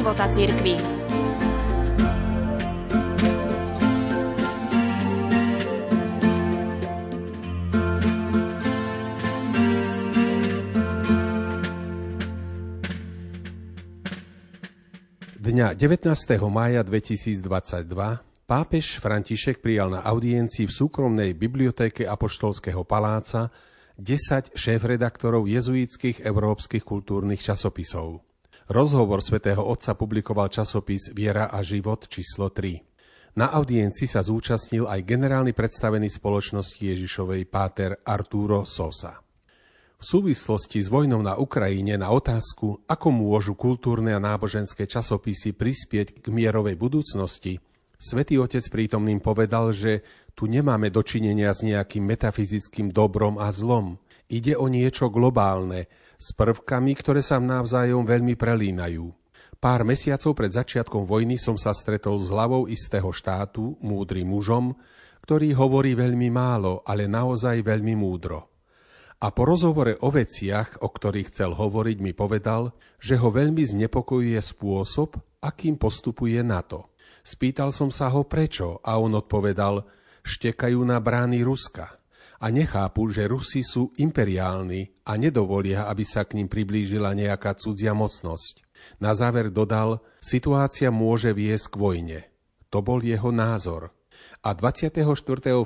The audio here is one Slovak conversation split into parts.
života cirkvi. Dňa 19. mája 2022 pápež František prijal na audiencii v súkromnej bibliotéke Apoštolského paláca 10 šéf-redaktorov jezuitských európskych kultúrnych časopisov. Rozhovor svätého Otca publikoval časopis Viera a život číslo 3. Na audiencii sa zúčastnil aj generálny predstavený spoločnosti Ježišovej páter Arturo Sosa. V súvislosti s vojnou na Ukrajine na otázku, ako môžu kultúrne a náboženské časopisy prispieť k mierovej budúcnosti, Svetý Otec prítomným povedal, že tu nemáme dočinenia s nejakým metafyzickým dobrom a zlom. Ide o niečo globálne, s prvkami, ktoré sa navzájom veľmi prelínajú. Pár mesiacov pred začiatkom vojny som sa stretol s hlavou istého štátu, múdrym mužom, ktorý hovorí veľmi málo, ale naozaj veľmi múdro. A po rozhovore o veciach, o ktorých chcel hovoriť, mi povedal, že ho veľmi znepokojuje spôsob, akým postupuje NATO. Spýtal som sa ho prečo a on odpovedal, štekajú na brány Ruska a nechápu, že Rusi sú imperiálni a nedovolia, aby sa k ním priblížila nejaká cudzia mocnosť. Na záver dodal, situácia môže viesť k vojne. To bol jeho názor. A 24.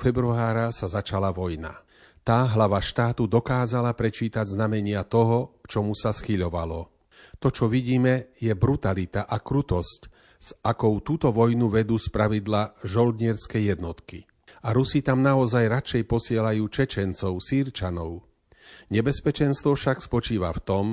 februára sa začala vojna tá hlava štátu dokázala prečítať znamenia toho, k čomu sa schyľovalo. To, čo vidíme, je brutalita a krutosť, s akou túto vojnu vedú z pravidla žoldnierské jednotky. A Rusi tam naozaj radšej posielajú Čečencov, Sýrčanov. Nebezpečenstvo však spočíva v tom,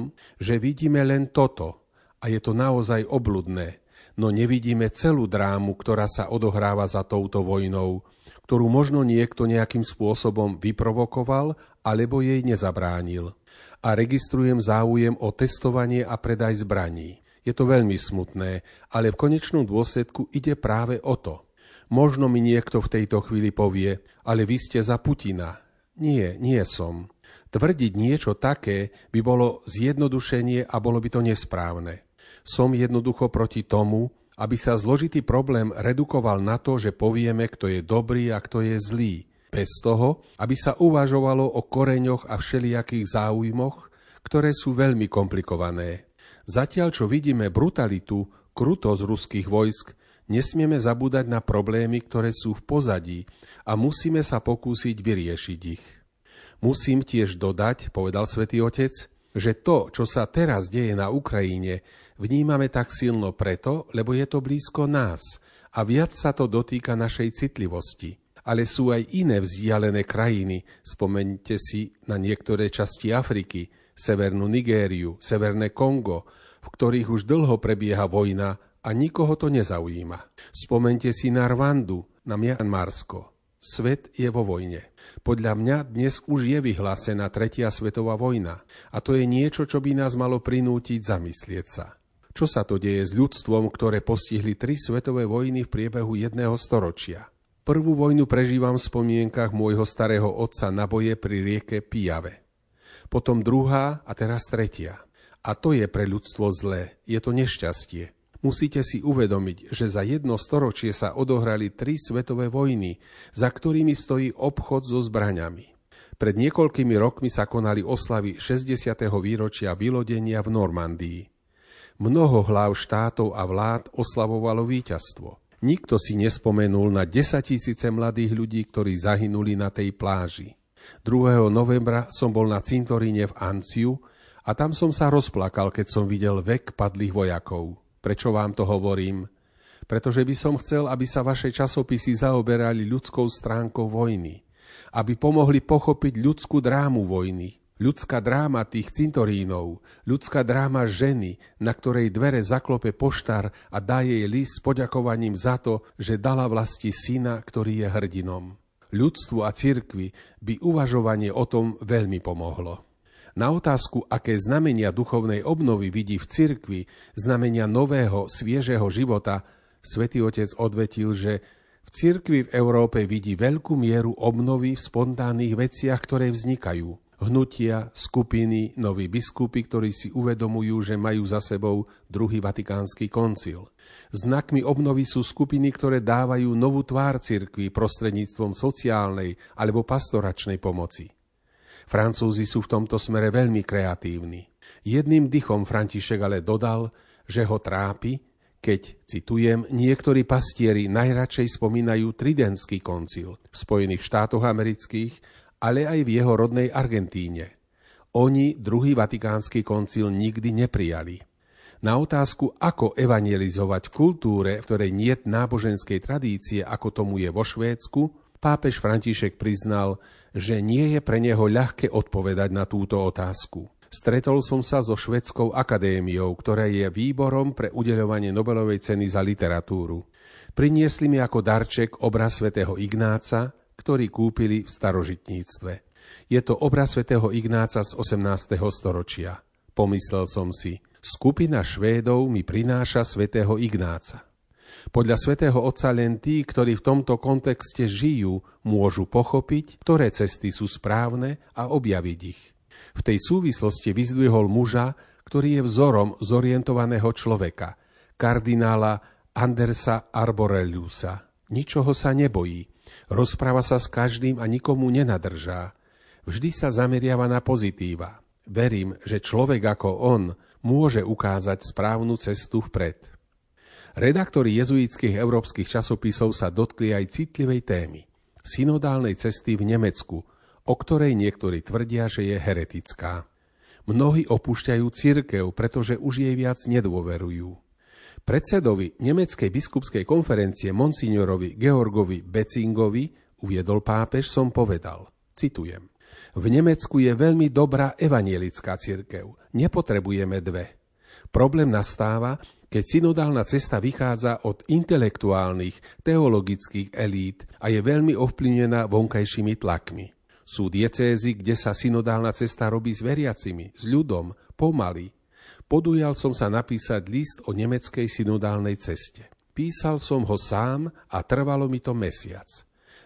že vidíme len toto a je to naozaj obludné, no nevidíme celú drámu, ktorá sa odohráva za touto vojnou, ktorú možno niekto nejakým spôsobom vyprovokoval alebo jej nezabránil. A registrujem záujem o testovanie a predaj zbraní. Je to veľmi smutné, ale v konečnom dôsledku ide práve o to. Možno mi niekto v tejto chvíli povie, ale vy ste za Putina. Nie, nie som. Tvrdiť niečo také by bolo zjednodušenie a bolo by to nesprávne. Som jednoducho proti tomu, aby sa zložitý problém redukoval na to, že povieme, kto je dobrý a kto je zlý, bez toho, aby sa uvažovalo o koreňoch a všelijakých záujmoch, ktoré sú veľmi komplikované. Zatiaľ, čo vidíme brutalitu, krutosť ruských vojsk, nesmieme zabúdať na problémy, ktoré sú v pozadí a musíme sa pokúsiť vyriešiť ich. Musím tiež dodať, povedal svätý Otec, že to, čo sa teraz deje na Ukrajine, vnímame tak silno preto, lebo je to blízko nás a viac sa to dotýka našej citlivosti. Ale sú aj iné vzdialené krajiny, spomeňte si na niektoré časti Afriky, Severnú Nigériu, Severné Kongo, v ktorých už dlho prebieha vojna a nikoho to nezaujíma. Spomente si na Rwandu, na Mianmarsko. Svet je vo vojne. Podľa mňa dnes už je vyhlásená tretia svetová vojna a to je niečo, čo by nás malo prinútiť zamyslieť sa. Čo sa to deje s ľudstvom, ktoré postihli tri svetové vojny v priebehu jedného storočia? Prvú vojnu prežívam v spomienkach môjho starého otca na boje pri rieke Pijave. Potom druhá a teraz tretia. A to je pre ľudstvo zlé, je to nešťastie. Musíte si uvedomiť, že za jedno storočie sa odohrali tri svetové vojny, za ktorými stojí obchod so zbraňami. Pred niekoľkými rokmi sa konali oslavy 60. výročia vylodenia v Normandii. Mnoho hlav štátov a vlád oslavovalo víťazstvo. Nikto si nespomenul na 10 tisíce mladých ľudí, ktorí zahynuli na tej pláži. 2. novembra som bol na cintoríne v Anciu a tam som sa rozplakal, keď som videl vek padlých vojakov. Prečo vám to hovorím? Pretože by som chcel, aby sa vaše časopisy zaoberali ľudskou stránkou vojny. Aby pomohli pochopiť ľudskú drámu vojny, Ľudská dráma tých cintorínov, ľudská dráma ženy, na ktorej dvere zaklope poštár a dá jej list s poďakovaním za to, že dala vlasti syna, ktorý je hrdinom. Ľudstvu a cirkvi by uvažovanie o tom veľmi pomohlo. Na otázku, aké znamenia duchovnej obnovy vidí v cirkvi, znamenia nového, sviežého života, svätý Otec odvetil, že v cirkvi v Európe vidí veľkú mieru obnovy v spontánnych veciach, ktoré vznikajú – hnutia, skupiny, noví biskupy, ktorí si uvedomujú, že majú za sebou druhý vatikánsky koncil. Znakmi obnovy sú skupiny, ktoré dávajú novú tvár cirkvi prostredníctvom sociálnej alebo pastoračnej pomoci. Francúzi sú v tomto smere veľmi kreatívni. Jedným dychom František ale dodal, že ho trápi, keď, citujem, niektorí pastieri najradšej spomínajú Tridentský koncil v Spojených štátoch amerických, ale aj v jeho rodnej Argentíne. Oni druhý vatikánsky koncil nikdy neprijali. Na otázku, ako evangelizovať kultúre, v ktorej nie náboženskej tradície, ako tomu je vo Švédsku, pápež František priznal, že nie je pre neho ľahké odpovedať na túto otázku. Stretol som sa so Švedskou akadémiou, ktorá je výborom pre udeľovanie Nobelovej ceny za literatúru. Priniesli mi ako darček obraz svätého Ignáca, ktorý kúpili v starožitníctve. Je to obraz svätého Ignáca z 18. storočia. Pomyslel som si, skupina Švédov mi prináša svätého Ignáca. Podľa svätého Otca len tí, ktorí v tomto kontexte žijú, môžu pochopiť, ktoré cesty sú správne a objaviť ich. V tej súvislosti vyzdvihol muža, ktorý je vzorom zorientovaného človeka, kardinála Andersa Arboreliusa. Ničoho sa nebojí, rozpráva sa s každým a nikomu nenadržá. Vždy sa zameriava na pozitíva. Verím, že človek ako on môže ukázať správnu cestu vpred. Redaktori jezuitských európskych časopisov sa dotkli aj citlivej témy synodálnej cesty v Nemecku, o ktorej niektorí tvrdia, že je heretická. Mnohí opúšťajú cirkev, pretože už jej viac nedôverujú. Predsedovi Nemeckej biskupskej konferencie monsignorovi Georgovi Becingovi uviedol pápež som povedal, citujem, v Nemecku je veľmi dobrá evanielická cirkev, nepotrebujeme dve. Problém nastáva, keď synodálna cesta vychádza od intelektuálnych, teologických elít a je veľmi ovplyvnená vonkajšími tlakmi. Sú diecézy, kde sa synodálna cesta robí s veriacimi, s ľudom, pomaly. Podujal som sa napísať list o nemeckej synodálnej ceste. Písal som ho sám a trvalo mi to mesiac.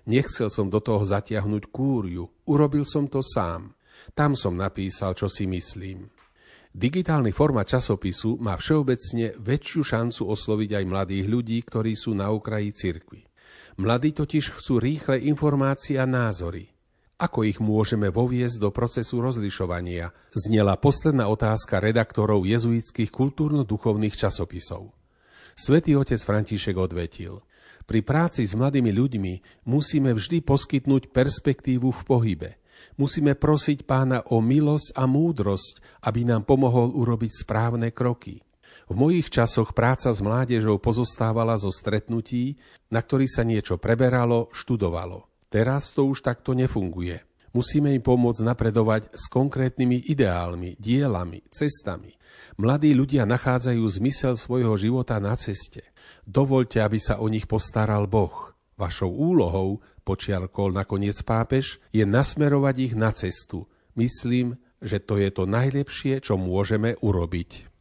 Nechcel som do toho zatiahnuť kúriu, urobil som to sám. Tam som napísal, čo si myslím. Digitálny forma časopisu má všeobecne väčšiu šancu osloviť aj mladých ľudí, ktorí sú na okraji cirkvi. Mladí totiž chcú rýchle informácie a názory. Ako ich môžeme voviesť do procesu rozlišovania? Znela posledná otázka redaktorov jezuitských kultúrno-duchovných časopisov. Svetý otec František odvetil. Pri práci s mladými ľuďmi musíme vždy poskytnúť perspektívu v pohybe. Musíme prosiť pána o milosť a múdrosť, aby nám pomohol urobiť správne kroky. V mojich časoch práca s mládežou pozostávala zo stretnutí, na ktorých sa niečo preberalo, študovalo. Teraz to už takto nefunguje. Musíme im pomôcť napredovať s konkrétnymi ideálmi, dielami, cestami. Mladí ľudia nachádzajú zmysel svojho života na ceste. Dovolte, aby sa o nich postaral Boh. Vašou úlohou, počiarkol nakoniec pápež, je nasmerovať ich na cestu. Myslím, že to je to najlepšie, čo môžeme urobiť.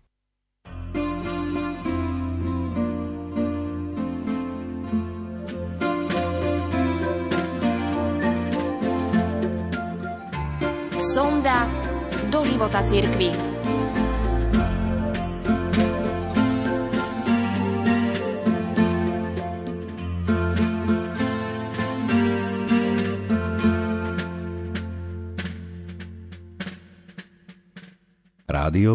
sonda do života cirkvi. Radio